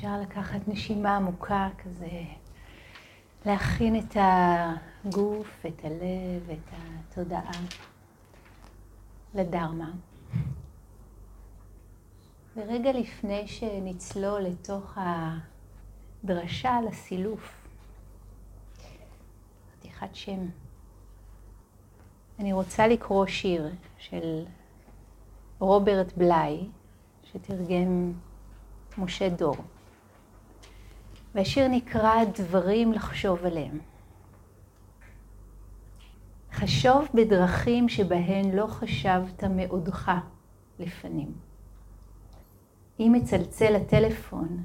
אפשר לקחת נשימה עמוקה כזה, להכין את הגוף, את הלב, את התודעה לדרמה. ורגע לפני שנצלול לתוך הדרשה על הסילוף, חתיכת שם, אני רוצה לקרוא שיר של רוברט בליי, שתרגם משה דור. והשיר נקרא דברים לחשוב עליהם. חשוב בדרכים שבהן לא חשבת מעודך לפנים. אם מצלצל הטלפון,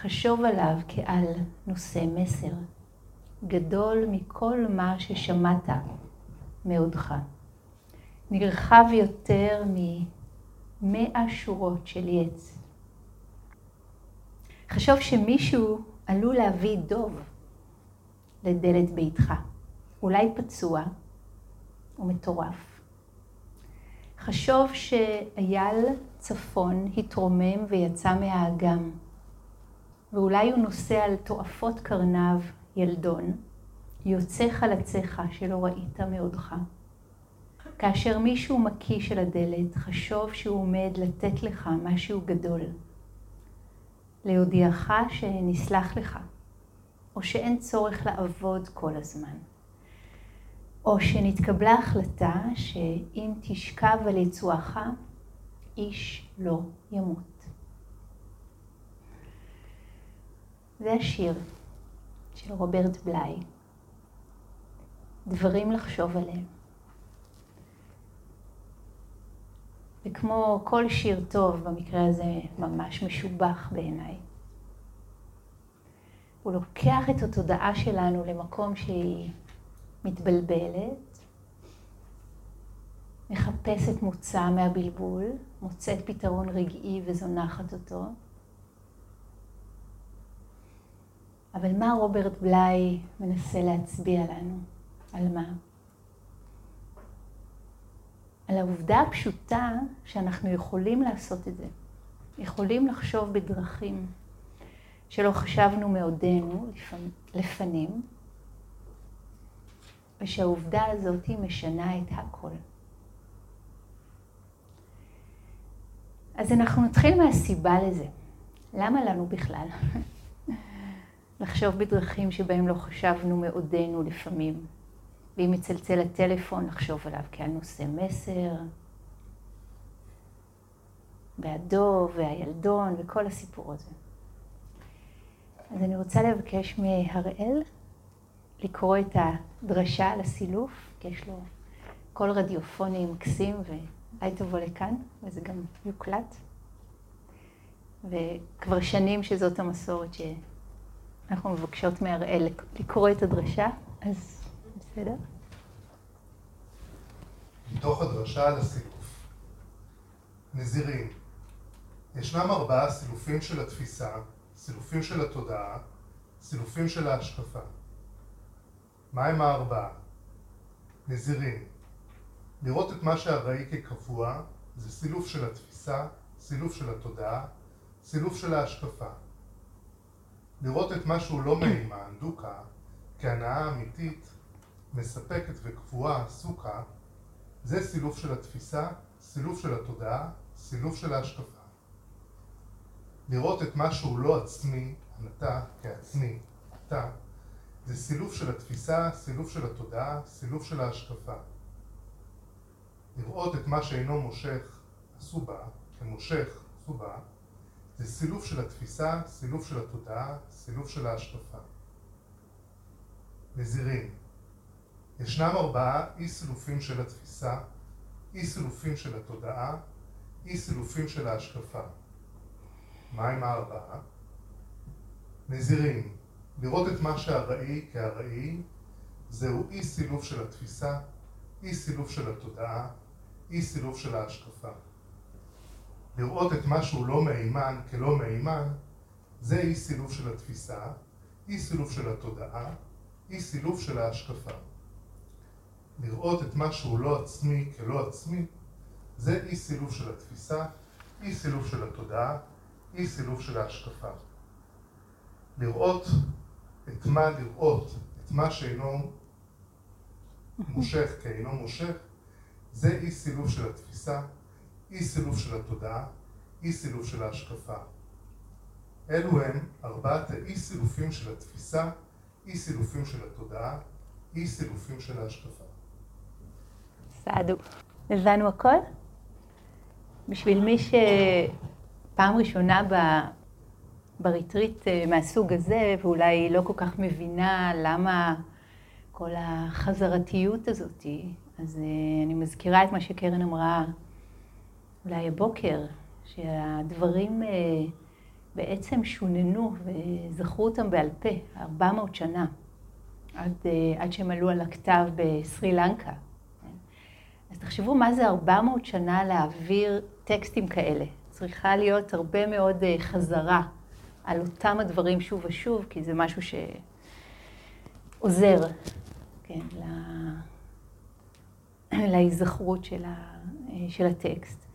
חשוב עליו כעל נושא מסר, גדול מכל מה ששמעת מעודך. נרחב יותר ממאה שורות של יץ. חשוב שמישהו עלול להביא דוב לדלת ביתך, אולי פצוע ומטורף. חשוב שאייל צפון התרומם ויצא מהאגם, ואולי הוא נוסע על תועפות קרניו ילדון, יוצא חלציך שלא ראית מעודך. כאשר מישהו מקיש על הדלת, חשוב שהוא עומד לתת לך משהו גדול. להודיעך שנסלח לך, או שאין צורך לעבוד כל הזמן, או שנתקבלה החלטה שאם תשכב על יצואך, איש לא ימות. זה השיר של רוברט בליי, דברים לחשוב עליהם. וכמו כל שיר טוב, במקרה הזה ממש משובח בעיניי. הוא לוקח את התודעה שלנו למקום שהיא מתבלבלת, מחפשת מוצא מהבלבול, מוצאת פתרון רגעי וזונחת אותו. אבל מה רוברט בליי מנסה להצביע לנו? על מה? על העובדה הפשוטה שאנחנו יכולים לעשות את זה. יכולים לחשוב בדרכים שלא חשבנו מעודנו לפנים, ושהעובדה הזאת היא משנה את הכל. אז אנחנו נתחיל מהסיבה לזה. למה לנו בכלל לחשוב בדרכים שבהם לא חשבנו מעודנו לפעמים? ואם יצלצל הטלפון, לחשוב עליו כעל נושא מסר, והדוב והילדון וכל הסיפור הזה. אז אני רוצה לבקש מהראל לקרוא את הדרשה על הסילוף, כי יש לו קול רדיופוני מקסים, ואולי תבוא לכאן, וזה גם יוקלט. וכבר שנים שזאת המסורת שאנחנו מבקשות מהראל לקרוא את הדרשה, אז בסדר? מתוך הדרשה על הסילוף. נזירים, ישנם ארבעה סילופים של התפיסה, סילופים של התודעה, סילופים של ההשקפה. מהם הארבעה? נזירים, לראות את מה שארעי כקבוע זה סילוף של התפיסה, סילוף של התודעה, סילוף של ההשקפה. לראות את מה שהוא לא מהימן, דוקה, כהנאה אמיתית, מספקת וקבועה, סוכה, זה סילוף של התפיסה, סילוף של התודעה, סילוף של ההשקפה. לראות את מה שהוא לא עצמי, אתה כעצמי, אתה, זה סילוף של התפיסה, סילוף של התודעה, סילוף של ההשקפה. לראות את מה שאינו מושך, הסובה, כמושך, סובה, זה סילוף של התפיסה, סילוף של התודעה, סילוף של ההשקפה. נזירים, ישנם ארבעה אי סילופים של התפיסה, אי סילופים של התודעה, אי סילופים של ההשקפה. מה עם הארבעה? נזירים, לראות את מה שארעי כארעי, זהו אי סילוף של התפיסה, אי סילוף של התודעה, אי סילוף של ההשקפה. לראות את מה שהוא לא מהימן כלא מהימן, זה אי סילוף של התפיסה, אי סילוף של התודעה, אי סילוף של ההשקפה. לראות את מה שהוא לא עצמי כלא עצמי, זה אי סילוף של התפיסה, אי סילוף של התודעה, אי סילוף של ההשקפה. לראות את מה לראות, את מה שאינו מושך כאינו מושך, זה אי סילוף של התפיסה, אי סילוף של התודעה, אי סילוף של ההשקפה. אלו הם ארבעת האי סילופים של התפיסה, אי סילופים של התודעה, אי סילופים של ההשקפה. סעדו. הבנו הכל? בשביל מי שפעם ראשונה ב... בריטריט אה, מהסוג הזה, ואולי לא כל כך מבינה למה כל החזרתיות הזאת, אז אה, אני מזכירה את מה שקרן אמרה אולי הבוקר, שהדברים אה, בעצם שוננו וזכרו אותם בעל פה, 400 שנה, עד, עד שהם עלו על הכתב בסרי לנקה. אז תחשבו מה זה 400 שנה להעביר טקסטים כאלה. צריכה להיות הרבה מאוד אה, חזרה על אותם הדברים שוב ושוב, כי זה משהו שעוזר, כן, להיזכרות של, ה... אה, של הטקסט.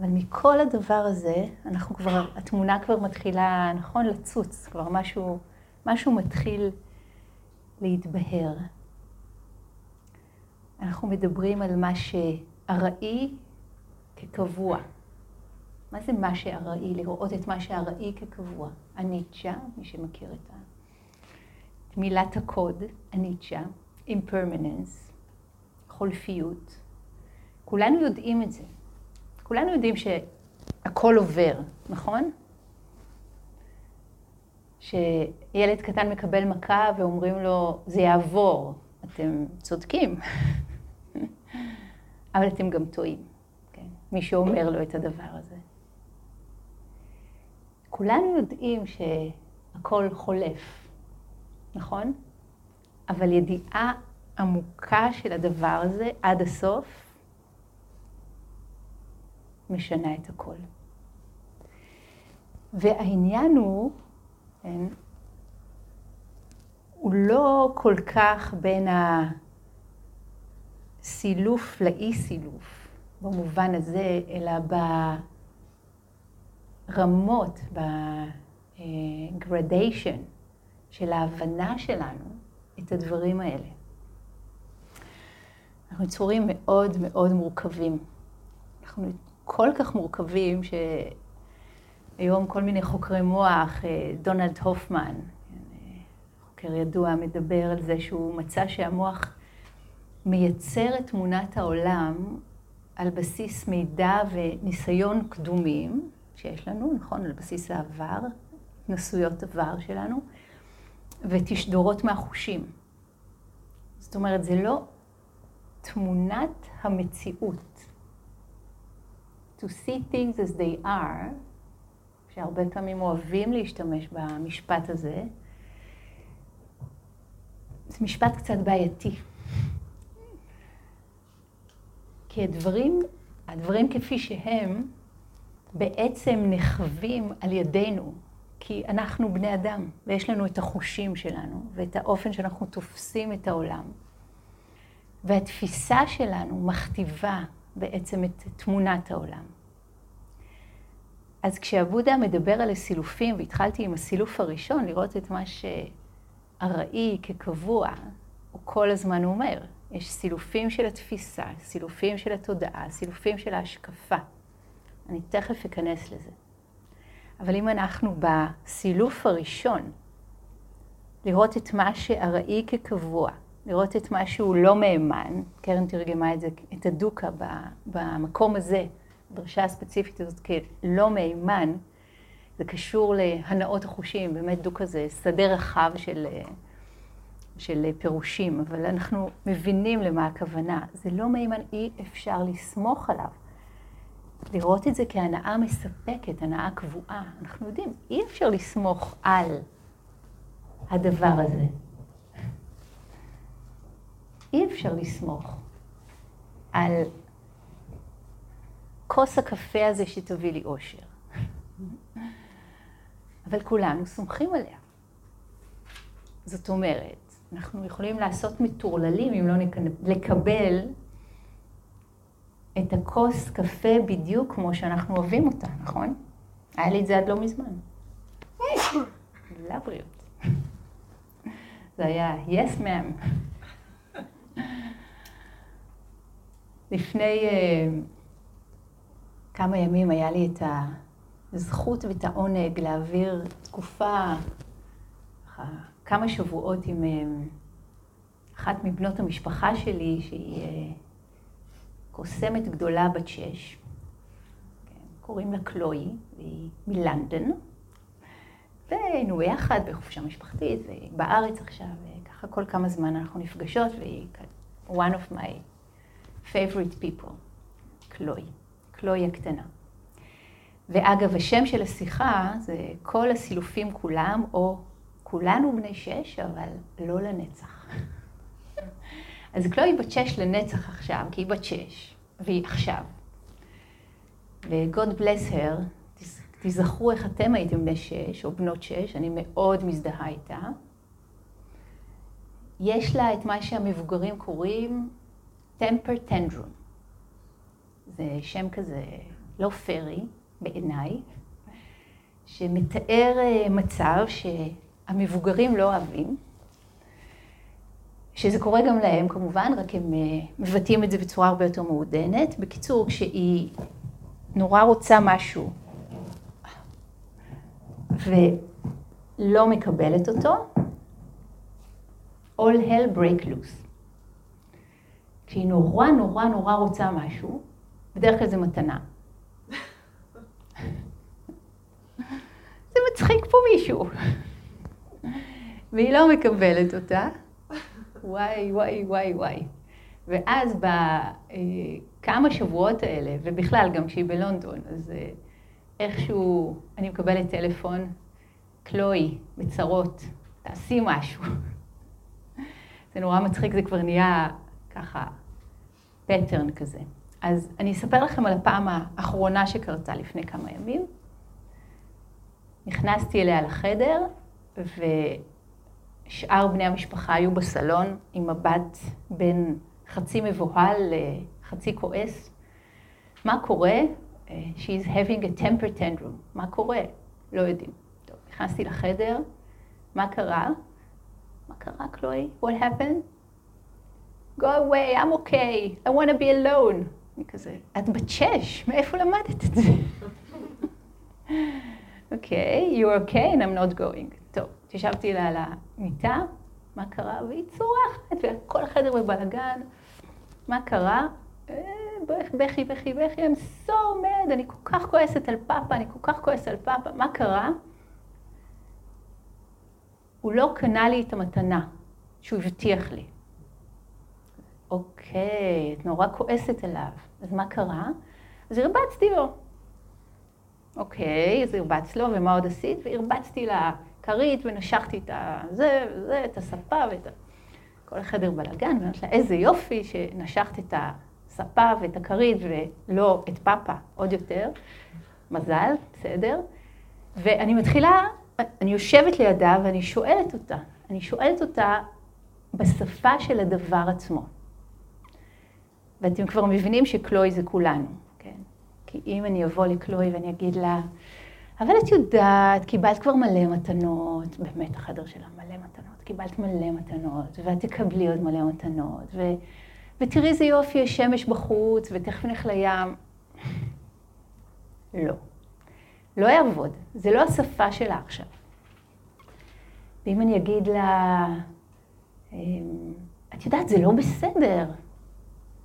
אבל מכל הדבר הזה, אנחנו כבר, התמונה כבר מתחילה, נכון, לצוץ, כבר משהו, משהו מתחיל להתבהר. אנחנו מדברים על מה שארעי כקבוע. מה זה מה שארעי? לראות את מה שארעי כקבוע. הניטשה, מי שמכיר את, מילת הקוד, הניטשה, impermanence, חולפיות. כולנו יודעים את זה. כולנו יודעים שהכל עובר, נכון? שילד קטן מקבל מכה ואומרים לו, זה יעבור. אתם צודקים. אבל אתם גם טועים, כן? מי שאומר לו את הדבר הזה. כולנו יודעים שהכל חולף, נכון? אבל ידיעה עמוקה של הדבר הזה עד הסוף משנה את הכל. והעניין הוא, כן, הוא לא כל כך בין ה... סילוף לאי סילוף, במובן הזה, אלא ברמות, בגרדיישן של ההבנה שלנו את הדברים האלה. אנחנו יצורים מאוד מאוד מורכבים. אנחנו כל כך מורכבים שהיום כל מיני חוקרי מוח, אה, דונלד הופמן, אה, חוקר ידוע, מדבר על זה שהוא מצא שהמוח מייצר את תמונת העולם על בסיס מידע וניסיון קדומים שיש לנו, נכון? על בסיס העבר, התנסויות עבר שלנו, ותשדורות מהחושים. זאת אומרת, זה לא תמונת המציאות. To see things as they are, שהרבה פעמים אוהבים להשתמש במשפט הזה, זה משפט קצת בעייתי. כי הדברים, הדברים כפי שהם, בעצם נחווים על ידינו, כי אנחנו בני אדם, ויש לנו את החושים שלנו, ואת האופן שאנחנו תופסים את העולם. והתפיסה שלנו מכתיבה בעצם את תמונת העולם. אז כשעבודה מדבר על הסילופים, והתחלתי עם הסילוף הראשון, לראות את מה שארעי כקבוע, הוא כל הזמן אומר, יש סילופים של התפיסה, סילופים של התודעה, סילופים של ההשקפה. אני תכף אכנס לזה. אבל אם אנחנו בסילוף הראשון, לראות את מה שארעי כקבוע, לראות את מה שהוא לא מהימן, קרן תרגמה את זה, את הדוקה במקום הזה, הדרשה הספציפית הזאת כלא מהימן, זה קשור להנאות החושים, באמת דוקה זה שדה רחב של של פירושים, אבל אנחנו מבינים למה הכוונה. זה לא מהימן, אי אפשר לסמוך עליו. לראות את זה כהנאה מספקת, הנאה קבועה. אנחנו יודעים, אי אפשר לסמוך על הדבר הזה. אי אפשר לסמוך על כוס הקפה הזה שתביא לי אושר. אבל כולנו סומכים עליה. זאת אומרת, אנחנו יכולים לעשות מטורללים אם לא לקבל את הכוס קפה בדיוק כמו שאנחנו אוהבים אותה, נכון? היה לי את זה עד לא מזמן. לבריאות. זה היה yes ma'am. לפני uh, כמה ימים היה לי את הזכות ואת העונג להעביר תקופה, כמה שבועות עם uh, אחת מבנות המשפחה שלי, שהיא uh, קוסמת גדולה בת שש. כן, קוראים לה קלוי, והיא מלנדון. והיינו ביחד בחופשה משפחתית, והיא בארץ עכשיו, וככה כל כמה זמן אנחנו נפגשות, והיא one of my favorite people, קלוי, קלוי הקטנה. ואגב, השם של השיחה זה כל הסילופים כולם, או כולנו בני שש, אבל לא לנצח. אז קלוי בת שש לנצח עכשיו, כי היא בת שש, והיא עכשיו. ו-God bless her, תיזכרו איך אתם הייתם בני שש או בנות שש, אני מאוד מזדהה איתה. יש לה את מה שהמבוגרים קוראים temper tantrum. זה שם כזה לא פרי בעיניי, שמתאר אה, מצב שהמבוגרים לא אוהבים, שזה קורה גם להם כמובן, רק הם אה, מבטאים את זה בצורה הרבה יותר מעודנת. בקיצור, כשהיא נורא רוצה משהו ולא מקבלת אותו, all hell break loose. כשהיא נורא נורא נורא רוצה משהו, בדרך כלל זה מתנה. זה מצחיק פה מישהו. והיא לא מקבלת אותה. וואי, וואי, וואי, וואי. ואז בכמה שבועות האלה, ובכלל, גם כשהיא בלונדון, אז אה, איכשהו אני מקבלת טלפון, קלוי, בצרות, תעשי משהו. זה נורא מצחיק, זה כבר נהיה ככה פטרן כזה. אז אני אספר לכם על הפעם האחרונה שקרתה לפני כמה ימים. נכנסתי אליה לחדר, ושאר בני המשפחה היו בסלון עם מבט בין חצי מבוהל לחצי כועס. מה קורה? Uh, she's having a temper tantrum. מה קורה? לא יודעים. טוב, נכנסתי לחדר, מה קרה? מה קרה, קלואי? What happened? go away, I'm okay, I want to be alone. אני כזה, את בת שש, מאיפה למדת את זה? אוקיי, okay, you're okay and I'm not going. התיישבתי לה על המיטה, מה קרה? והיא צורחת, וכל החדר בבלאגן. מה קרה? אה, בכי, בכי, בכי, I'm so mad, אני כל כך כועסת על פאפה, אני כל כך כועסת על פאפה. מה קרה? הוא לא קנה לי את המתנה שהוא הבטיח לי. אוקיי, את נורא כועסת עליו. אז מה קרה? אז הרבצתי לו. אוקיי, אז הרבצת לו, ומה עוד עשית? והרבצתי לכרית ונשכתי את הזה וזה, את הספה ואת. כל החדר בלאגן, אומרת לה, איזה יופי שנשכת את הספה ואת הכרית ולא את פאפה, עוד יותר. מזל, בסדר. ואני מתחילה, אני יושבת לידה ואני שואלת אותה, אני שואלת אותה בשפה של הדבר עצמו. ואתם כבר מבינים שקלוי זה כולנו, כן? כי אם אני אבוא לקלוי ואני אגיד לה, אבל את יודעת, קיבלת כבר מלא מתנות, באמת החדר שלה מלא מתנות, קיבלת מלא מתנות, ואת תקבלי עוד מלא מתנות, ו... ותראי איזה יופי, יש שמש בחוץ, ותכף נלך לים. לא. לא יעבוד, זה לא השפה שלה עכשיו. ואם אני אגיד לה, אמ, את יודעת, זה לא בסדר,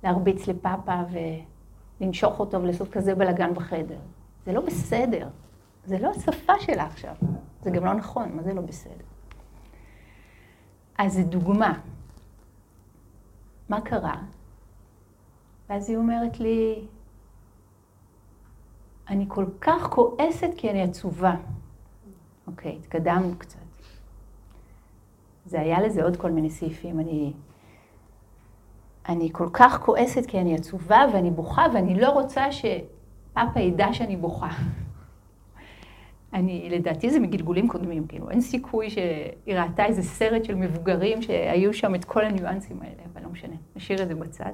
להרביץ לפאפה ולנשוך אותו ולעשות כזה בלאגן בחדר. זה לא בסדר. זה לא השפה שלה עכשיו. זה גם לא נכון, מה זה לא בסדר? אז זו דוגמה. מה קרה? ואז היא אומרת לי, אני כל כך כועסת כי אני עצובה. אוקיי, התקדמנו קצת. זה היה לזה עוד כל מיני סעיפים, אני אני כל כך כועסת כי אני עצובה ואני בוכה ואני לא רוצה שפאפה ידע שאני בוכה. אני, לדעתי זה מגלגולים קודמים, כאילו, אין סיכוי שהיא ראתה איזה סרט של מבוגרים שהיו שם את כל הניואנסים האלה, אבל לא משנה, נשאיר את זה בצד,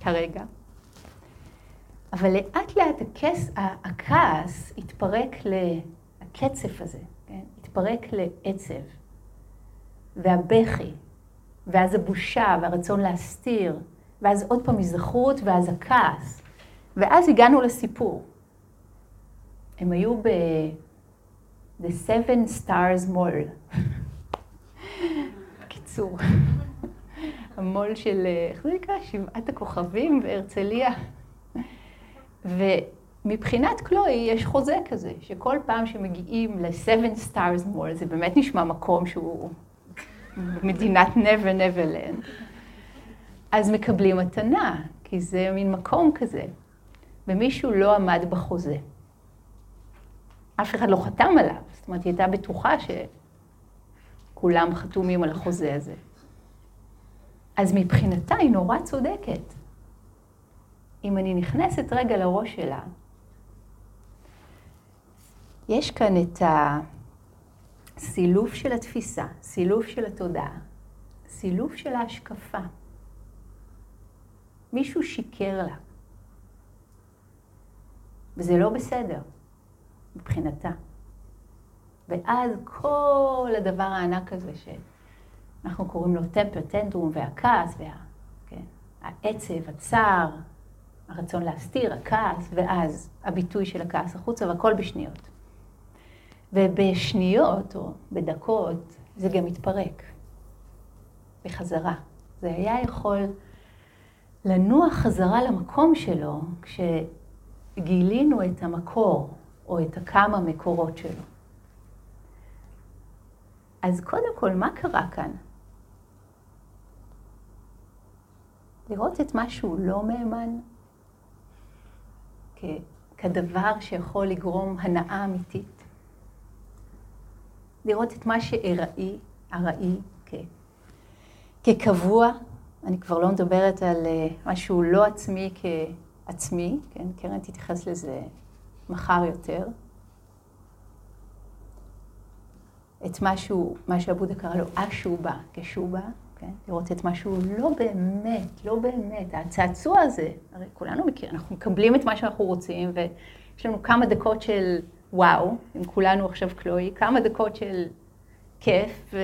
כרגע. אבל לאט לאט הכס, הכעס התפרק לקצף הזה, כן? מתפרק לעצב, והבכי, ואז הבושה והרצון להסתיר, ואז עוד פעם היזכרות, ואז הכעס. ואז הגענו לסיפור. הם היו ב... The Seven Stars Mall. בקיצור, המו"ל של, איך זה נקרא? שבעת הכוכבים בהרצליה. ומבחינת קלואי יש חוזה כזה, שכל פעם שמגיעים ל-Seven Stars Mall, זה באמת נשמע מקום שהוא מדינת never never land, אז מקבלים מתנה, כי זה מין מקום כזה, ומישהו לא עמד בחוזה. אף אחד לא חתם עליו, זאת אומרת, היא הייתה בטוחה שכולם חתומים על החוזה הזה. אז מבחינתה היא נורא צודקת. אם אני נכנסת רגע לראש שלה, יש כאן את הסילוף של התפיסה, סילוף של התודעה, סילוף של ההשקפה. מישהו שיקר לה, וזה לא בסדר מבחינתה. ואז כל הדבר הענק הזה שאנחנו קוראים לו temper tantrum והכעס, וה, כן, הצער, הרצון להסתיר, הכעס, ואז הביטוי של הכעס החוצה, והכל בשניות. ובשניות או בדקות זה גם מתפרק בחזרה. זה היה יכול לנוע חזרה למקום שלו כשגילינו את המקור או את הכמה מקורות שלו. אז קודם כל, מה קרה כאן? לראות את מה שהוא לא מהימן כדבר שיכול לגרום הנאה אמיתית. לראות את מה שארעי, ארעי, כקבוע. אני כבר לא מדברת על אה, משהו לא עצמי כעצמי, כן? קרן תתייחס לזה מחר יותר. את משהו, מה שעבודה קרא לו אשובה כשובה, כן? לראות את משהו לא באמת, לא באמת, הצעצוע הזה, הרי כולנו מכירים, אנחנו מקבלים את מה שאנחנו רוצים, ויש לנו כמה דקות של וואו, אם כולנו עכשיו קלואי, כמה דקות של כיף,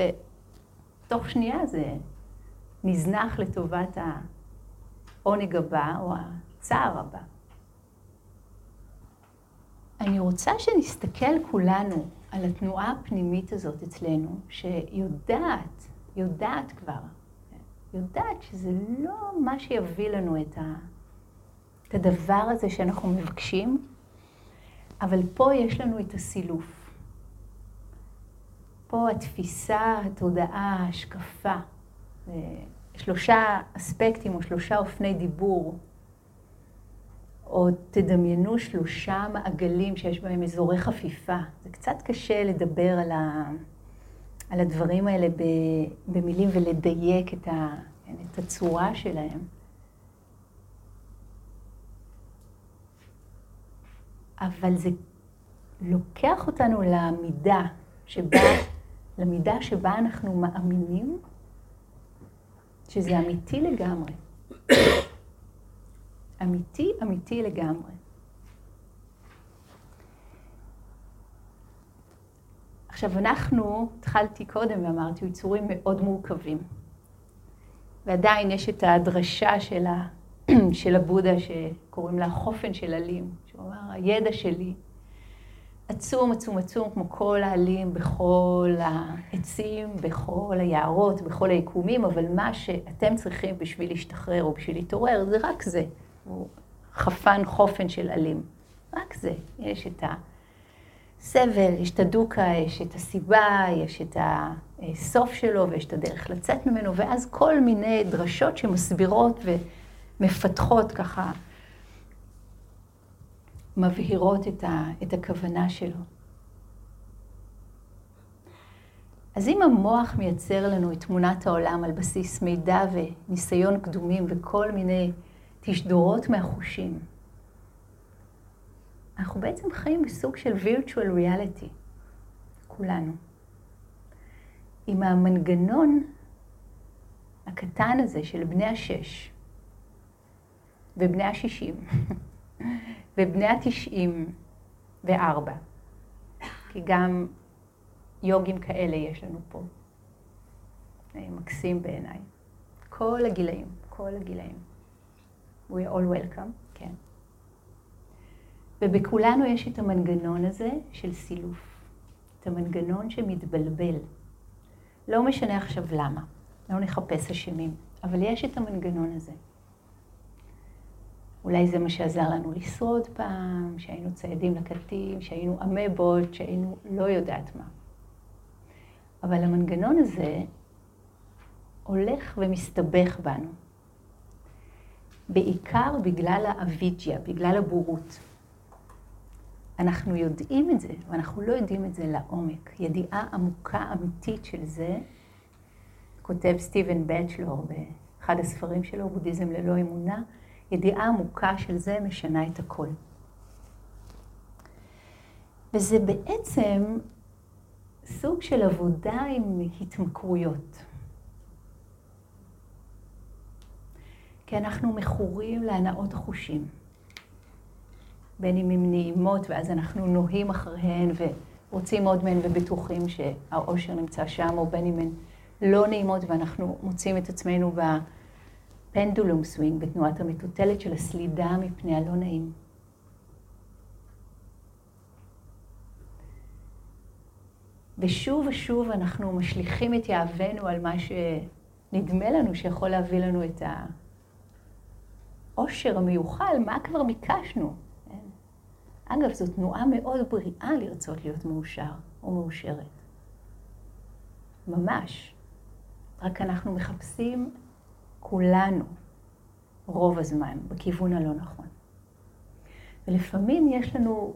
ותוך שנייה זה נזנח לטובת העונג הבא או הצער הבא. אני רוצה שנסתכל כולנו על התנועה הפנימית הזאת אצלנו, שיודעת, יודעת כבר, יודעת שזה לא מה שיביא לנו את, ה, את הדבר הזה שאנחנו מבקשים, אבל פה יש לנו את הסילוף. פה התפיסה, התודעה, ההשקפה. שלושה אספקטים או שלושה אופני דיבור או תדמיינו שלושה מעגלים שיש בהם אזורי חפיפה. זה קצת קשה לדבר על, ה, על הדברים האלה במילים ולדייק את, ה, את הצורה שלהם. אבל זה לוקח אותנו למידה שבה, למידה שבה אנחנו מאמינים שזה אמיתי לגמרי. אמיתי, אמיתי לגמרי. עכשיו, אנחנו, התחלתי קודם ואמרתי, יצורים מאוד מורכבים. ועדיין יש את הדרשה של, ה, של הבודה שקוראים לה חופן של עלים, שהוא אמר, הידע שלי עצום, עצום, עצום, כמו כל העלים בכל העצים, בכל היערות, בכל היקומים, אבל מה שאתם צריכים בשביל להשתחרר או בשביל להתעורר, זה רק זה. הוא חפן חופן של עלים. רק זה. יש את הסבל, יש את הדוקה, יש את הסיבה, יש את הסוף שלו ויש את הדרך לצאת ממנו, ואז כל מיני דרשות שמסבירות ומפתחות ככה, מבהירות את, ה, את הכוונה שלו. אז אם המוח מייצר לנו את תמונת העולם על בסיס מידע וניסיון קדומים וכל מיני תשדורות מהחושים. אנחנו בעצם חיים בסוג של virtual reality, כולנו. עם המנגנון הקטן הזה של בני השש, ובני השישים, ובני התשעים וארבע. כי גם יוגים כאלה יש לנו פה. מקסים בעיניי. כל הגילאים, כל הגילאים. We are all welcome, כן. ובכולנו יש את המנגנון הזה של סילוף. את המנגנון שמתבלבל. לא משנה עכשיו למה, לא נחפש אשמים, אבל יש את המנגנון הזה. אולי זה מה שעזר לנו לשרוד פעם, שהיינו ציידים לקטים, שהיינו אמבות, שהיינו לא יודעת מה. אבל המנגנון הזה הולך ומסתבך בנו. בעיקר בגלל האביג'יה, בגלל הבורות. אנחנו יודעים את זה, ואנחנו לא יודעים את זה לעומק. ידיעה עמוקה, אמיתית של זה, כותב סטיבן בצ'לור באחד הספרים שלו, בודהיזם ללא אמונה, ידיעה עמוקה של זה משנה את הכל. וזה בעצם סוג של עבודה עם התמכרויות. כי אנחנו מכורים להנאות חושים. בין אם הן נעימות, ואז אנחנו נוהים אחריהן ורוצים עוד מהן ובטוחים שהאושר נמצא שם, או בין אם הן לא נעימות ואנחנו מוצאים את עצמנו בפנדולום סווינג, בתנועת המטוטלת של הסלידה מפני הלא נעים. ושוב ושוב אנחנו משליכים את יהבנו על מה שנדמה לנו שיכול להביא לנו את העושר המיוחל, מה כבר ביקשנו? אגב, זו תנועה מאוד בריאה לרצות להיות מאושר או מאושרת. ממש. רק אנחנו מחפשים כולנו, רוב הזמן, בכיוון הלא נכון. ולפעמים יש לנו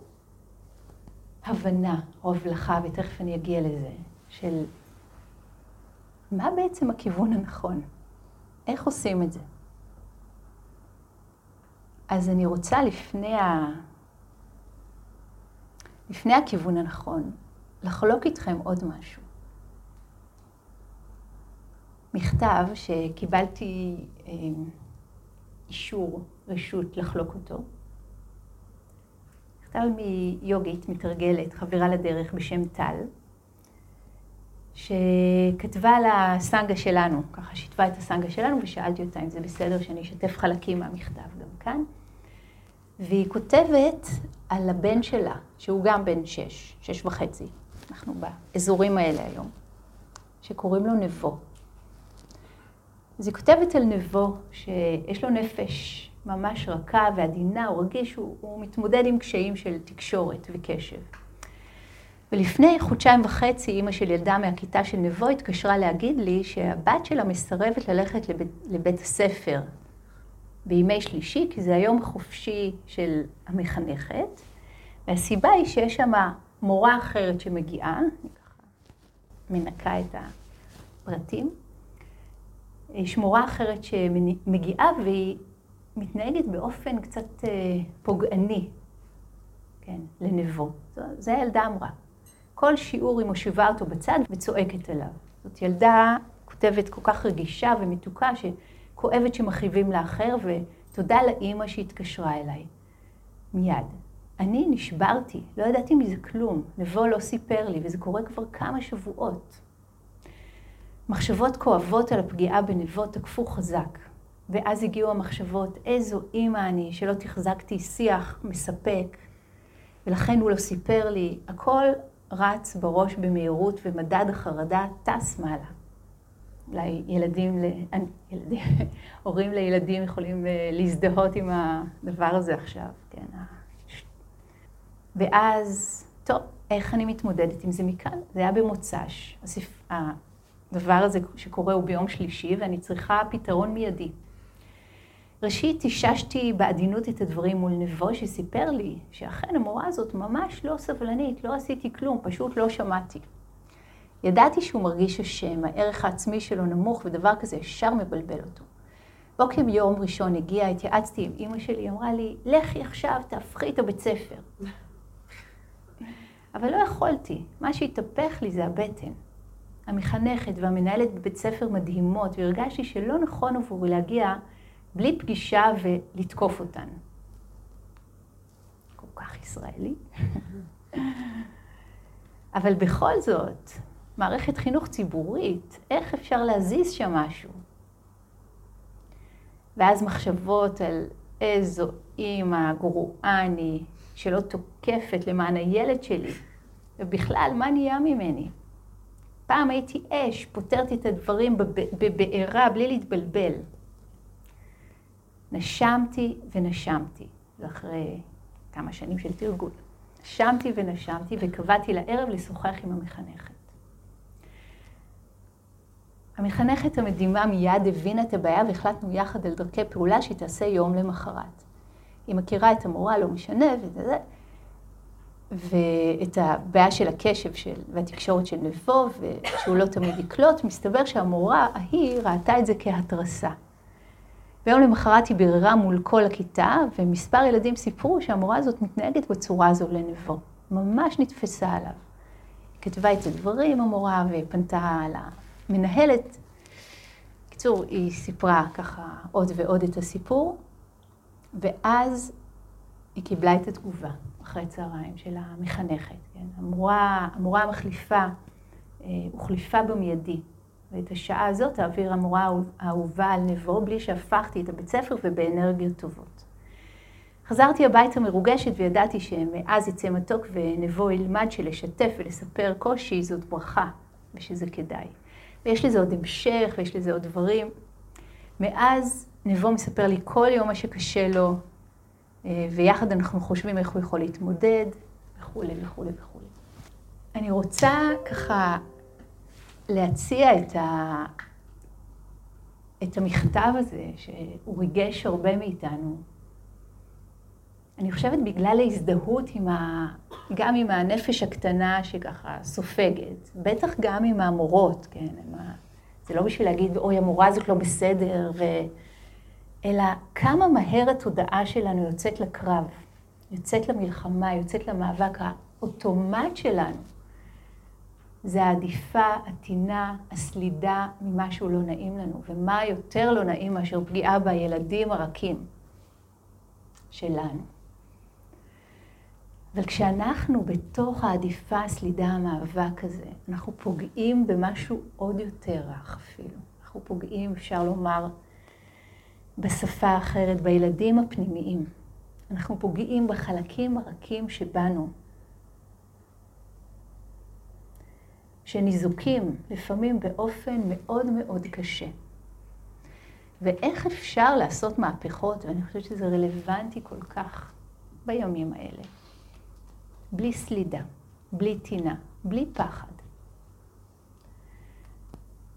הבנה או הבלחה, ותכף אני אגיע לזה, של מה בעצם הכיוון הנכון? איך עושים את זה? אז אני רוצה לפני ה... לפני הכיוון הנכון, לחלוק איתכם עוד משהו. מכתב שקיבלתי אה, אישור, רשות לחלוק אותו. מכתב מיוגית מתרגלת, חברה לדרך בשם טל, שכתבה על הסנגה שלנו, ככה שיתפה את הסנגה שלנו ושאלתי אותה אם זה בסדר שאני אשתף חלקים מהמכתב גם כאן. והיא כותבת על הבן שלה, שהוא גם בן שש, שש וחצי, אנחנו באזורים האלה היום, שקוראים לו נבו. אז היא כותבת על נבו שיש לו נפש ממש רכה ועדינה, הוא רגיש, הוא, הוא מתמודד עם קשיים של תקשורת וקשב. ולפני חודשיים וחצי אימא של ילדה מהכיתה של נבו התקשרה להגיד לי שהבת שלה מסרבת ללכת לבית, לבית הספר בימי שלישי, כי זה היום החופשי של המחנכת, והסיבה היא שיש שם מורה אחרת שמגיעה, אני ככה מנקה את הפרטים, יש מורה אחרת שמגיעה והיא מתנהגת באופן קצת אה, פוגעני, כן, לנבו. זה הילדה אמרה. כל שיעור היא מושיבה אותו בצד וצועקת עליו. זאת ילדה, כותבת כל כך רגישה ומתוקה, ש... כואבת שמכאיבים לאחר, ותודה לאימא שהתקשרה אליי. מיד. אני נשברתי, לא ידעתי מזה כלום. נבו לא סיפר לי, וזה קורה כבר כמה שבועות. מחשבות כואבות על הפגיעה בנבו תקפו חזק. ואז הגיעו המחשבות, איזו אימא אני, שלא תחזקתי שיח מספק, ולכן הוא לא סיפר לי. הכל רץ בראש במהירות, ומדד החרדה טס מעלה. אולי ילדים, ילדים, הורים לילדים יכולים אה, להזדהות עם הדבר הזה עכשיו, כן. ואז, טוב, איך אני מתמודדת עם זה מכאן? זה היה במוצ"ש. הדבר הזה שקורה הוא ביום שלישי, ואני צריכה פתרון מיידי. ראשית, איששתי בעדינות את הדברים מול נבו שסיפר לי שאכן המורה הזאת ממש לא סבלנית, לא עשיתי כלום, פשוט לא שמעתי. ידעתי שהוא מרגיש אשם, הערך העצמי שלו נמוך, ודבר כזה ישר מבלבל אותו. בוקר יום ראשון הגיע, התייעצתי עם אימא שלי, היא אמרה לי, לכי עכשיו, תהפכי את הבית ספר. אבל לא יכולתי, מה שהתהפך לי זה הבטן. המחנכת והמנהלת בבית ספר מדהימות, והרגשתי שלא נכון עבורי להגיע בלי פגישה ולתקוף אותן. כל כך ישראלי. אבל בכל זאת, מערכת חינוך ציבורית, איך אפשר להזיז שם משהו? ואז מחשבות על איזו אימא גרועה אני, שלא תוקפת למען הילד שלי, ובכלל, מה נהיה ממני? פעם הייתי אש, פותרת את הדברים בבעירה בלי להתבלבל. נשמתי ונשמתי, זה אחרי כמה שנים של תרגול. נשמתי ונשמתי וקבעתי לערב לשוחח עם המחנכת. המחנכת המדהימה מיד הבינה את הבעיה והחלטנו יחד על דרכי פעולה שהיא תעשה יום למחרת. היא מכירה את המורה, לא משנה, וזה, ואת הבעיה של הקשב של, והתקשורת של נבו, ושהוא לא תמיד יקלוט, מסתבר שהמורה ההיא ראתה את זה כהתרסה. ויום למחרת היא ביררה מול כל הכיתה, ומספר ילדים סיפרו שהמורה הזאת מתנהגת בצורה הזו לנבו. ממש נתפסה עליו. היא כתבה את הדברים, המורה, ופנתה למנהלת. בקיצור, היא סיפרה ככה עוד ועוד את הסיפור, ואז היא קיבלה את התגובה אחרי צהריים של המחנכת. כן? המורה, המורה המחליפה אה, הוחליפה במיידי. ואת השעה הזאת תעביר המורה האהובה על נבו, בלי שהפכתי את הבית ספר ובאנרגיות טובות. חזרתי הביתה מרוגשת וידעתי שמאז יצא מתוק ונבו ילמד שלשתף ולספר קושי זאת ברכה, ושזה כדאי. ויש לזה עוד המשך ויש לזה עוד דברים. מאז נבו מספר לי כל יום מה שקשה לו, אה, ויחד אנחנו חושבים איך הוא יכול להתמודד, וכולי וכולי וכולי. אני רוצה ככה להציע את, ה... את המכתב הזה, שהוא ריגש הרבה מאיתנו. אני חושבת בגלל ההזדהות עם ה... גם עם הנפש הקטנה שככה סופגת, בטח גם עם המורות, כן? ה... זה לא בשביל להגיד, אוי, המורה הזאת לא בסדר, ו... אלא כמה מהר התודעה שלנו יוצאת לקרב, יוצאת למלחמה, יוצאת למאבק האוטומט שלנו. זה העדיפה, הטינה, הסלידה ממשהו לא נעים לנו. ומה יותר לא נעים מאשר פגיעה בילדים הרכים שלנו. אבל כשאנחנו בתוך העדיפה, הסלידה, המאבק הזה, אנחנו פוגעים במשהו עוד יותר רך אפילו. אנחנו פוגעים, אפשר לומר, בשפה האחרת, בילדים הפנימיים. אנחנו פוגעים בחלקים הרכים שבנו, שניזוקים לפעמים באופן מאוד מאוד קשה. ואיך אפשר לעשות מהפכות, ואני חושבת שזה רלוונטי כל כך בימים האלה, בלי סלידה, בלי טינה, בלי פחד.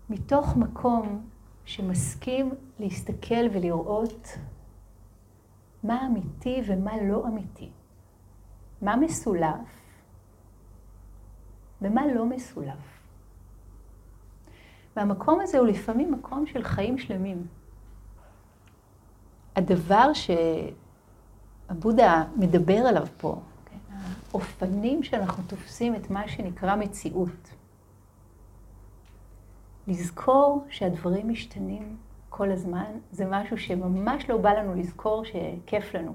מתוך מקום שמסכים להסתכל ולראות מה אמיתי ומה לא אמיתי, מה מסולף ומה לא מסולף. והמקום הזה הוא לפעמים מקום של חיים שלמים. הדבר שהבודה מדבר עליו פה, כן, האופנים שאנחנו תופסים את מה שנקרא מציאות. לזכור שהדברים משתנים כל הזמן, זה משהו שממש לא בא לנו לזכור שכיף לנו.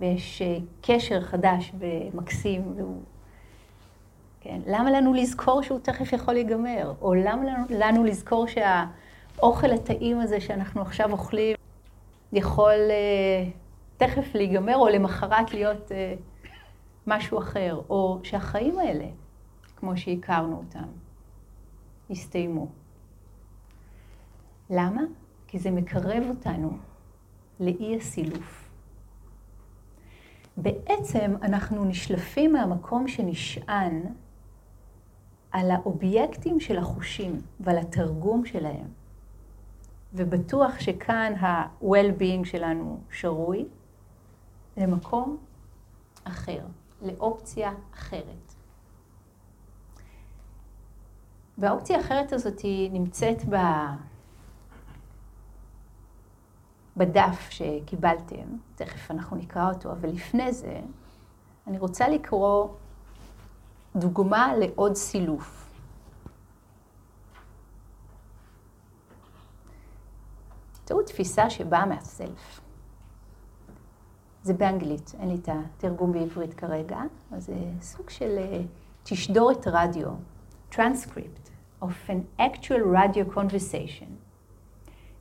ויש אה, קשר חדש ומקסים, והוא כן? למה לנו לזכור שהוא תכף יכול להיגמר? או למה לנו, לנו לזכור שהאוכל הטעים הזה שאנחנו עכשיו אוכלים יכול uh, תכף להיגמר, או למחרת להיות uh, משהו אחר? או שהחיים האלה, כמו שהכרנו אותם, יסתיימו. למה? כי זה מקרב אותנו לאי הסילוף. בעצם אנחנו נשלפים מהמקום שנשען על האובייקטים של החושים ועל התרגום שלהם. ובטוח שכאן ה-well-being שלנו שרוי למקום אחר, לאופציה אחרת. והאופציה האחרת הזאת היא נמצאת ב... בדף שקיבלתם, תכף אנחנו נקרא אותו, אבל לפני זה אני רוצה לקרוא דוגמה לעוד סילוף. זו תפיסה שבאה מהסלף. זה באנגלית, אין לי את התרגום בעברית כרגע, אז זה סוג של אה, תשדורת רדיו, transcript of an actual radio conversation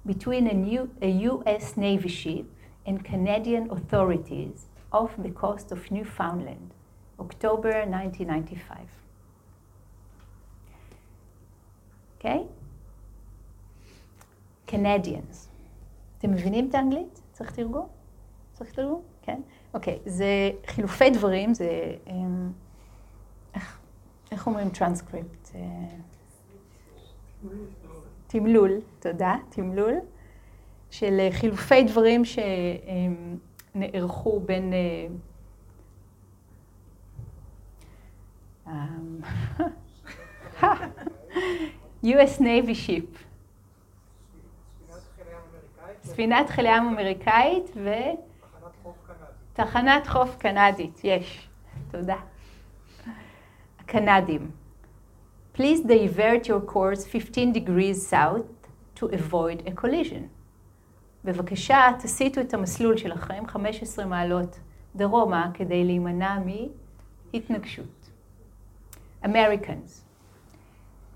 between a, new, a US Navy ship and Canadian authorities off the coast of Newfoundland, October 1995. אוקיי? Canadians. אתם מבינים את האנגלית? צריך תרגום? צריך תרגום? כן? אוקיי, okay, זה חילופי דברים, זה... אמ, איך, איך אומרים טרנסקריפט? תמלול, תודה, תמלול, של חילופי דברים שנערכו בין... US Navy ship. ספינת חיל ים אמריקאית ו... תחנת חוף קנדית, יש. תודה. הקנדים. Please divert your course 15 degrees south to avoid a collision. בבקשה, תסיטו את המסלול שלכם 15 מעלות דרומה כדי להימנע מהתנגשות. Americans.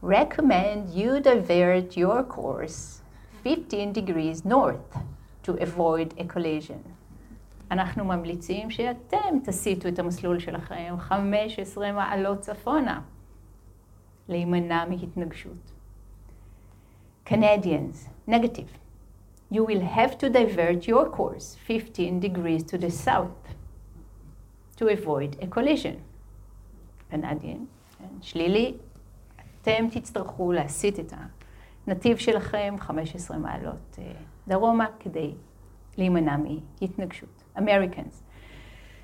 recommend you divert your course 15 degrees north to avoid a collision. אנחנו ממליצים שאתם תסיטו את המסלול שלכם 15 מעלות צפונה, להימנע מהתנגשות. Canadians, negative. You will have to divert your course 15 degrees to the south to avoid a collision. Canadian, שלילי, אתם תצטרכו להסיט את הנתיב שלכם 15 מעלות דרומה כדי להימנע מהתנגשות. Americans.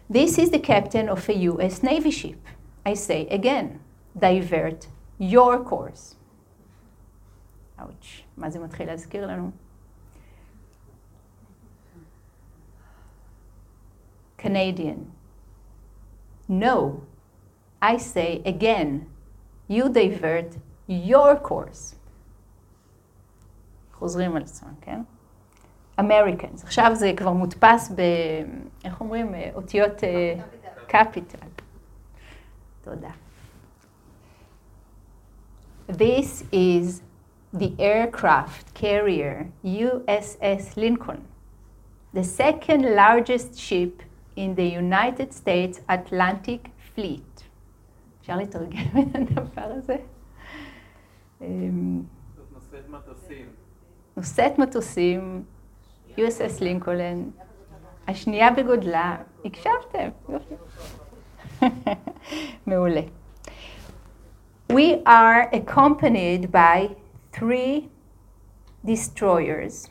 This is the captain of a US Navy ship. I say again, divert your course. אאוץ', מה זה מתחיל להזכיר לנו? Canadian. No, I say again, you divert your course. חוזרים על עצמם, כן? Americans. עכשיו זה כבר מודפס ב... איך אומרים? אותיות קפיטל. תודה. This is the aircraft carrier USS Lincoln, the second largest ship in the United States Atlantic Fleet. אפשר לתרגם את הדבר הזה? נושאת מטוסים. נושאת מטוסים, USS לינקולן, השנייה בגודלה, הקשבתם, יופי. מעולה. We are accompanied by three destroyers,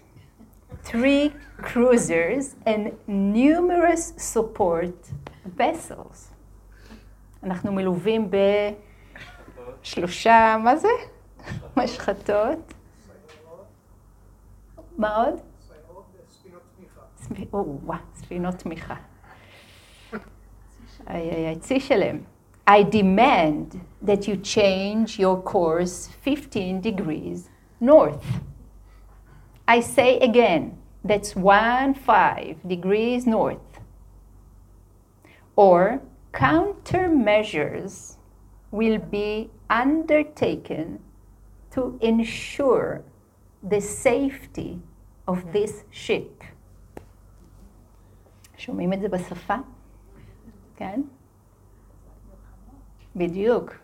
three cruisers and numerous support vessels. אנחנו מלווים בשלושה, מה זה? משחטות. מה עוד? ספינות תמיכה. צי שלם. I demand that you change your course 15 degrees north. I say again, that's 1 5 degrees north. Or countermeasures will be undertaken to ensure the safety of this ship. שומעים את זה בשפה? כן? בדיוק.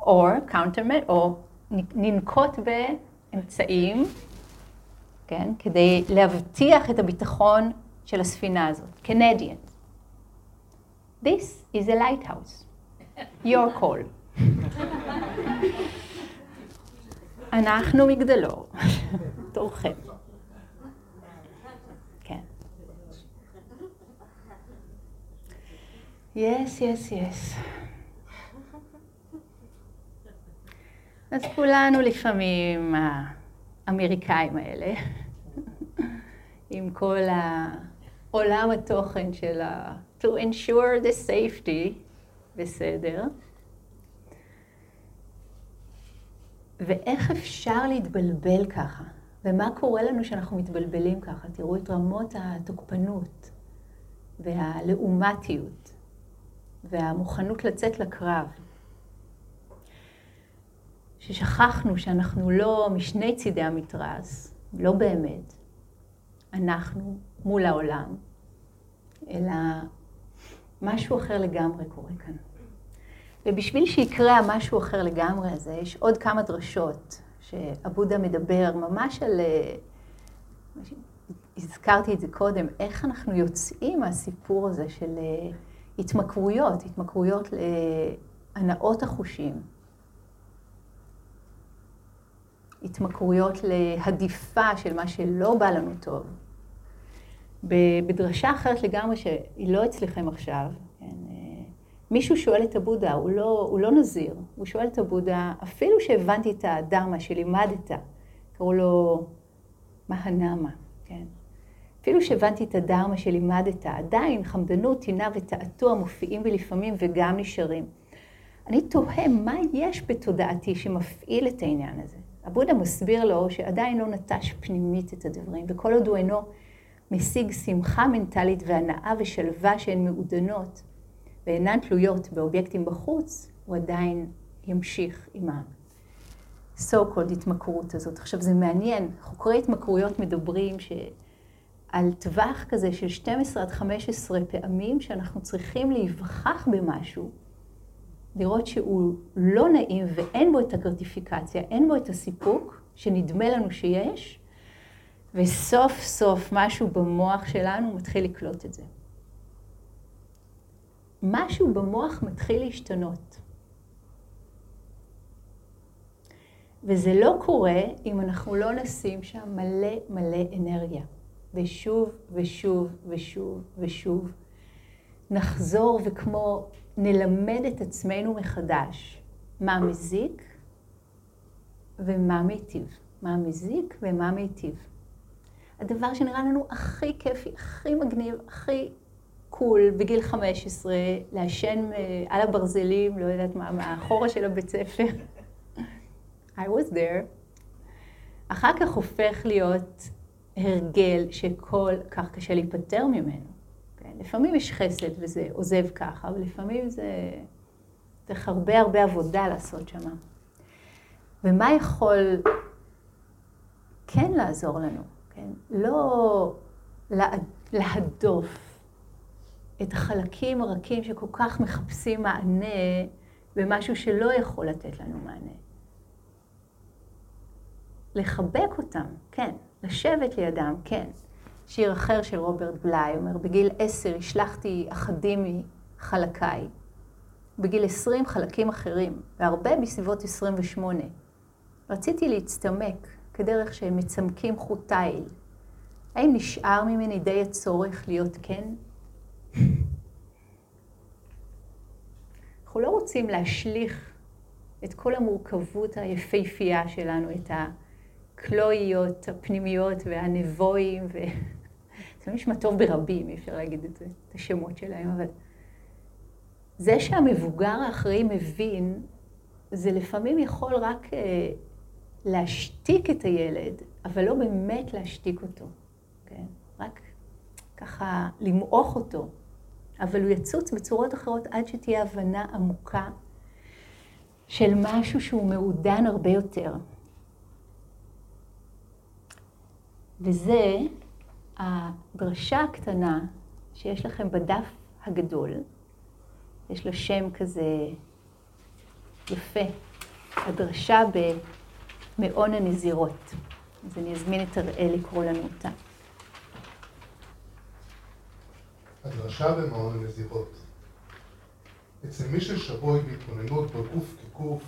or countermeasure, או ננקוט באמצעים, כן? כדי להבטיח את הביטחון של הספינה הזאת. Canadian. This is a lighthouse. Your call. אנחנו מגדלור. תורכם. כן. Yes, yes, yes. אז כולנו לפעמים האמריקאים האלה, עם כל העולם התוכן של ה... to ensure the safety, בסדר. ואיך אפשר להתבלבל ככה? ומה קורה לנו כשאנחנו מתבלבלים ככה? תראו את רמות התוקפנות והלעומתיות. והמוכנות לצאת לקרב. ששכחנו שאנחנו לא משני צידי המתרס, לא באמת, אנחנו מול העולם, אלא משהו אחר לגמרי קורה כאן. ובשביל שיקרה המשהו אחר לגמרי הזה, יש עוד כמה דרשות שעבודה מדבר ממש על, אה, הזכרתי את זה קודם, איך אנחנו יוצאים מהסיפור הזה של אה, התמכרויות, התמכרויות להנאות החושים, התמכרויות להדיפה של מה שלא בא לנו טוב. בדרשה אחרת לגמרי, שהיא לא אצלכם עכשיו, כן, אה, מישהו שואל את הבודה, הוא לא, הוא לא נזיר, הוא שואל את הבודה, אפילו שהבנתי את הדרמה שלימדת, קראו לו מהנמה, כן? אפילו שהבנתי את הדרמה שלימדת, עדיין חמדנות, טינה ותעתוע מופיעים ולפעמים וגם נשארים. אני תוהה מה יש בתודעתי שמפעיל את העניין הזה. הבודה מסביר לו שעדיין לא נטש פנימית את הדברים, וכל עוד הוא אינו משיג שמחה מנטלית והנאה ושלווה שהן מעודנות ואינן תלויות באובייקטים בחוץ, הוא עדיין ימשיך עם ה-so called התמכרות הזאת. עכשיו זה מעניין, חוקרי התמכרויות מדברים ש... על טווח כזה של 12 עד 15 פעמים שאנחנו צריכים להיווכח במשהו, לראות שהוא לא נעים ואין בו את הגרטיפיקציה, אין בו את הסיפוק שנדמה לנו שיש, וסוף סוף משהו במוח שלנו מתחיל לקלוט את זה. משהו במוח מתחיל להשתנות. וזה לא קורה אם אנחנו לא נשים שם מלא מלא אנרגיה. ושוב ושוב ושוב ושוב נחזור וכמו נלמד את עצמנו מחדש מה מזיק ומה מיטיב. מה מזיק ומה מיטיב. הדבר שנראה לנו הכי כיפי, הכי מגניב, הכי קול בגיל 15, לעשן אה, על הברזלים, לא יודעת מה, מהחורה של הבית ספר. I was there. אחר כך הופך להיות הרגל שכל כך קשה להיפטר ממנו. כן? לפעמים יש חסד וזה עוזב ככה, אבל לפעמים זה צריך הרבה הרבה עבודה לעשות שם. ומה יכול כן לעזור לנו? כן? לא להדוף את החלקים הרכים שכל כך מחפשים מענה במשהו שלא יכול לתת לנו מענה. לחבק אותם, כן. לשבת לידם, כן. שיר אחר של רוברט בליי אומר, בגיל עשר השלכתי אחדים מחלקיי. בגיל עשרים חלקים אחרים, והרבה בסביבות עשרים ושמונה. רציתי להצטמק כדרך שהם מצמקים חוט תיל. האם נשאר ממני די הצורך להיות כן? אנחנו לא רוצים להשליך את כל המורכבות היפהפייה שלנו, את. הקלואיות, הפנימיות והנבואים, ו... זה נשמע טוב ברבים, אי אפשר להגיד את זה, את השמות שלהם, אבל זה שהמבוגר האחראי מבין, זה לפעמים יכול רק אה, להשתיק את הילד, אבל לא באמת להשתיק אותו, כן? רק ככה למעוך אותו, אבל הוא יצוץ בצורות אחרות עד שתהיה הבנה עמוקה של משהו שהוא מעודן הרבה יותר. וזה הדרשה הקטנה שיש לכם בדף הגדול. יש לה שם כזה יפה, הדרשה במעון הנזירות. אז אני אזמין את אראל לקרוא לנו אותה. הדרשה במעון הנזירות. אצל מי ששבוי בהתבוננות בגוף כגוף,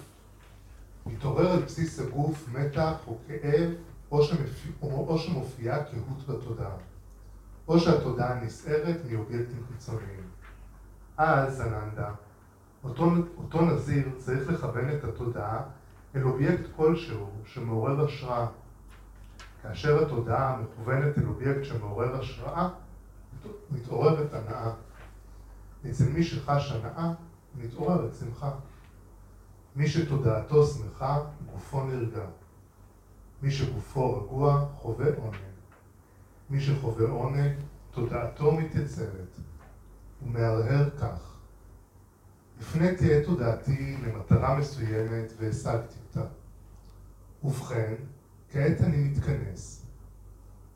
מתעורר על בסיס הגוף מתח או כאב או, שמפ... או שמופיעה קהות בתודעה, או שהתודעה נסערת מאובייקטים חיצוניים. אז, אננדה, אותו, אותו נזיר צריך לכוון את התודעה אל אובייקט כלשהו שמעורר השראה. כאשר התודעה מכוונת אל אובייקט שמעורר השראה, מתעוררת הנאה. אצל מי שחש הנאה, מתעוררת שמחה. מי שתודעתו שמחה, גופו נרגע. מי שגופו רגוע חווה עונג. מי שחווה עונג, תודעתו מתייצבת. הוא מהרהר כך, הפניתי את תודעתי למטרה מסוימת והשגתי. ובכן, כעת אני מתכנס.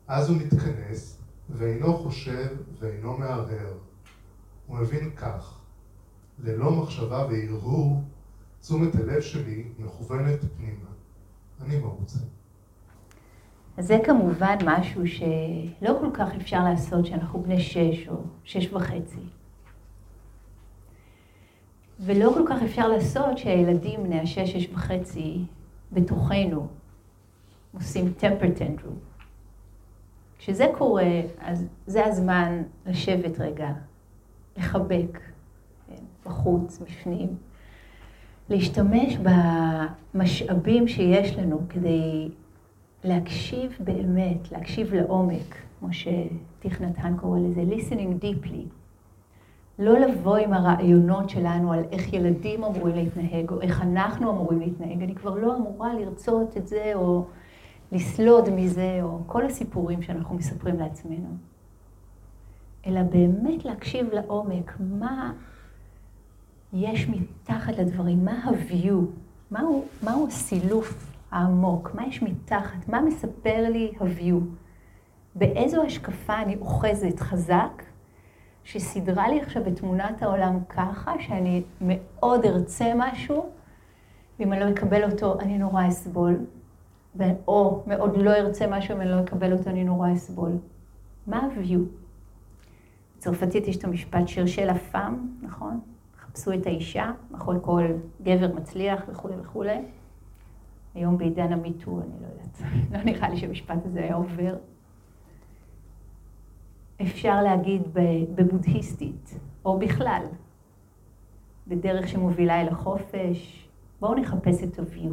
אז הוא מתכנס, ואינו חושב ואינו מהרהר. הוא מבין כך, ללא מחשבה והרהור, תשומת הלב שלי מכוונת פנימה. אני מרוצה. אז זה כמובן משהו שלא כל כך אפשר לעשות כשאנחנו בני שש או שש וחצי. ולא כל כך אפשר לעשות שהילדים בני השש, שש וחצי, בתוכנו, עושים טמפר טנדרום. כשזה קורה, אז זה הזמן לשבת רגע, לחבק, כן, בחוץ, בפנים, להשתמש במשאבים שיש לנו כדי להקשיב באמת, להקשיב לעומק, כמו שטיך קורא לזה, listening deeply. לא לבוא עם הרעיונות שלנו על איך ילדים אמורים להתנהג, או איך אנחנו אמורים להתנהג. אני כבר לא אמורה לרצות את זה, או לסלוד מזה, או כל הסיפורים שאנחנו מספרים לעצמנו. אלא באמת להקשיב לעומק, מה יש מתחת לדברים, מה ה-view, מהו, מהו הסילוף העמוק, מה יש מתחת, מה מספר לי ה-view, באיזו השקפה אני אוחזת חזק, שסידרה לי עכשיו את תמונת העולם ככה, שאני מאוד ארצה משהו, ואם אני לא אקבל אותו, אני נורא אסבול. או מאוד לא ארצה משהו, אם אני לא אקבל אותו, אני נורא אסבול. מה ה-view? בצרפתית יש את המשפט שרשל הפעם, נכון? חפשו את האישה, מאחורי כל גבר מצליח וכולי וכולי. היום בעידן המיטו, אני לא יודעת, לא נראה לי שהמשפט הזה היה עובר. אפשר להגיד בבודהיסטית, או בכלל, בדרך שמובילה אל החופש, בואו נחפש את ה-view.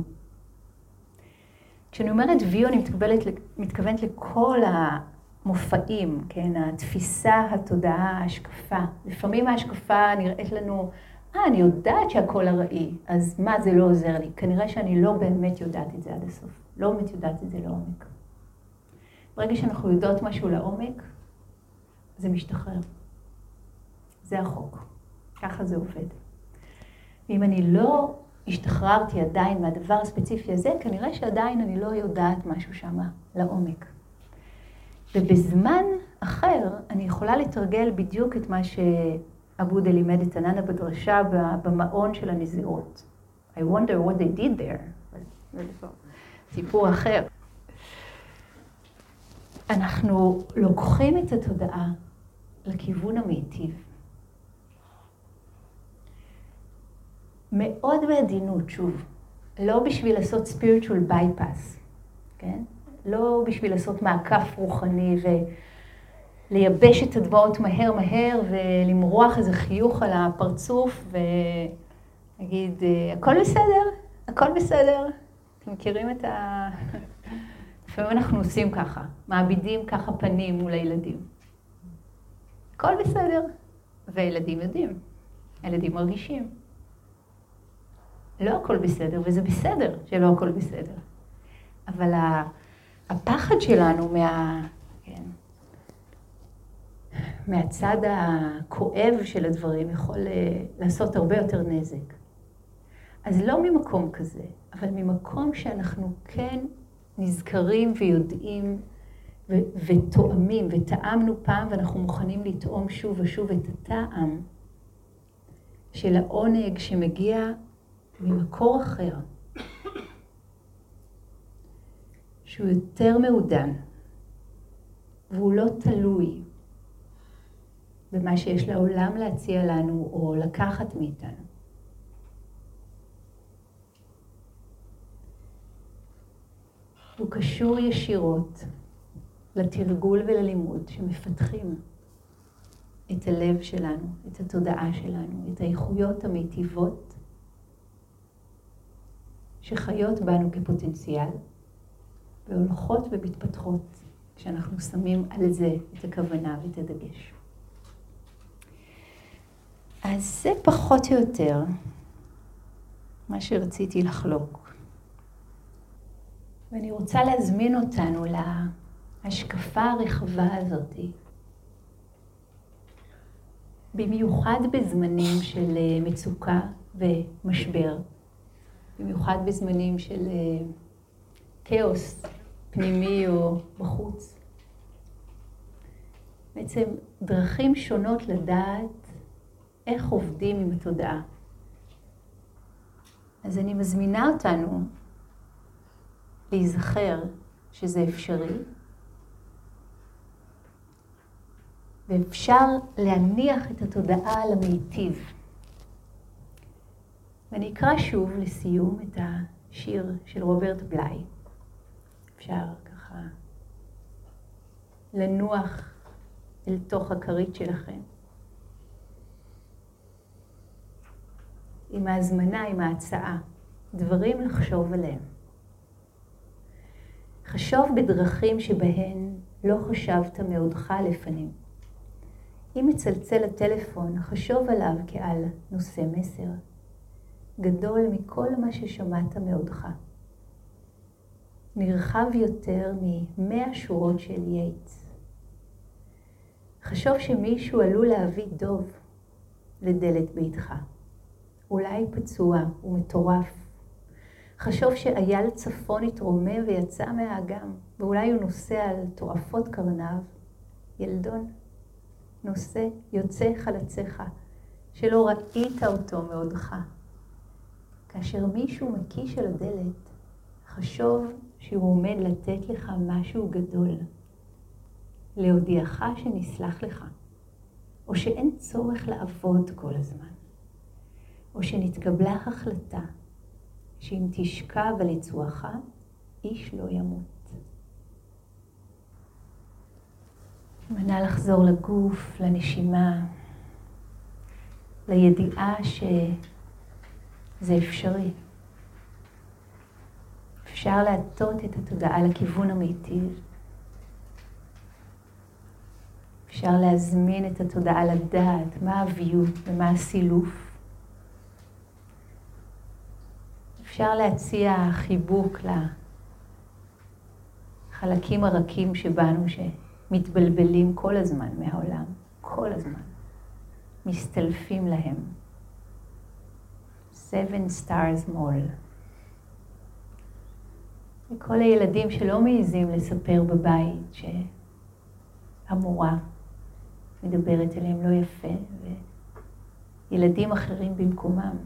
כשאני אומרת view, אני מתכוונת, מתכוונת לכל המופעים, כן? התפיסה, התודעה, ההשקפה. לפעמים ההשקפה נראית לנו, אה, אני יודעת שהכל ארעי, אז מה זה לא עוזר לי? כנראה שאני לא באמת יודעת את זה עד הסוף. לא באמת יודעת את זה לעומק. ברגע שאנחנו יודעות משהו לעומק, זה משתחרר. זה החוק. ככה זה עובד. ואם אני לא השתחררתי עדיין מהדבר הספציפי הזה, כנראה שעדיין אני לא יודעת משהו שם לעומק. ובזמן אחר אני יכולה לתרגל בדיוק את מה שאבודה לימד את עננה בדרשה במעון של הנזירות. I wonder what they did there. סיפור אחר. אנחנו לוקחים את התודעה לכיוון המיטיב. מאוד בעדינות, שוב, לא בשביל לעשות spiritual bypass, כן? לא בשביל לעשות מעקף רוחני ולייבש את הדמעות מהר מהר ולמרוח איזה חיוך על הפרצוף ולהגיד, הכל בסדר, הכל בסדר. אתם מכירים את ה... לפעמים אנחנו עושים ככה, מעבידים ככה פנים מול הילדים. הכל בסדר, והילדים יודעים, הילדים מרגישים. לא הכל בסדר, וזה בסדר שלא הכל בסדר. אבל הפחד שלנו מה... כן, מהצד הכואב של הדברים יכול אה, לעשות הרבה יותר נזק. אז לא ממקום כזה, אבל ממקום שאנחנו כן נזכרים ויודעים ו- ותואמים, וטעמנו פעם ואנחנו מוכנים לטעום שוב ושוב את הטעם של העונג שמגיע ממקור אחר, שהוא יותר מעודן, והוא לא תלוי במה שיש לעולם להציע לנו או לקחת מאיתנו. הוא קשור ישירות לתרגול וללימוד שמפתחים את הלב שלנו, את התודעה שלנו, את האיכויות המיטיבות שחיות בנו כפוטנציאל והולכות ומתפתחות כשאנחנו שמים על זה את הכוונה ואת הדגש. אז זה פחות או יותר מה שרציתי לחלוק. ואני רוצה להזמין אותנו להשקפה הרחבה הזאת במיוחד בזמנים של אה, מצוקה ומשבר, במיוחד בזמנים של אה, כאוס פנימי או בחוץ. בעצם דרכים שונות לדעת איך עובדים עם התודעה. אז אני מזמינה אותנו להיזכר שזה אפשרי, ואפשר להניח את התודעה על המיטיב. ואני אקרא שוב לסיום את השיר של רוברט בליי. אפשר ככה לנוח אל תוך הכרית שלכם. עם ההזמנה, עם ההצעה, דברים לחשוב עליהם. חשוב בדרכים שבהן לא חשבת מעודך לפנים. אם מצלצל הטלפון, חשוב עליו כעל נושא מסר, גדול מכל מה ששמעת מעודך. נרחב יותר ממאה שורות של יייטס. חשוב שמישהו עלול להביא דוב לדלת ביתך. אולי פצוע ומטורף. חשוב שאייל צפון התרומם ויצא מהאגם, ואולי הוא נושא על טרפות קרניו. ילדון, נושא יוצא חלציך, שלא ראית אותו מעודך. כאשר מישהו מקיש על הדלת, חשוב שהוא עומד לתת לך משהו גדול. להודיעך שנסלח לך, או שאין צורך לעבוד כל הזמן, או שנתקבלה החלטה שאם תשכב על יצואך, איש לא ימות. מנה לחזור לגוף, לנשימה, לידיעה שזה אפשרי. אפשר להטות את התודעה לכיוון המיטיב. אפשר להזמין את התודעה לדעת מה הוויו ומה הסילוף. אפשר להציע חיבוק לחלקים הרכים שבנו שמתבלבלים כל הזמן מהעולם, כל הזמן, מסתלפים להם. Seven stars mall. לכל הילדים שלא מעיזים לספר בבית שהמורה מדברת אליהם לא יפה, וילדים אחרים במקומם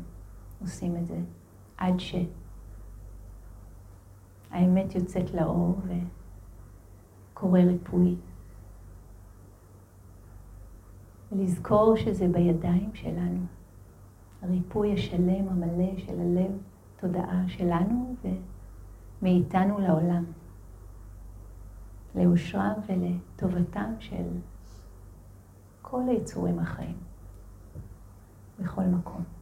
עושים את זה, עד שהאמת יוצאת לאור וקורה ריפוי. ולזכור שזה בידיים שלנו. הריפוי השלם, המלא של הלב, תודעה שלנו ומאיתנו לעולם. לאושרם ולטובתם של כל היצורים החיים, בכל מקום.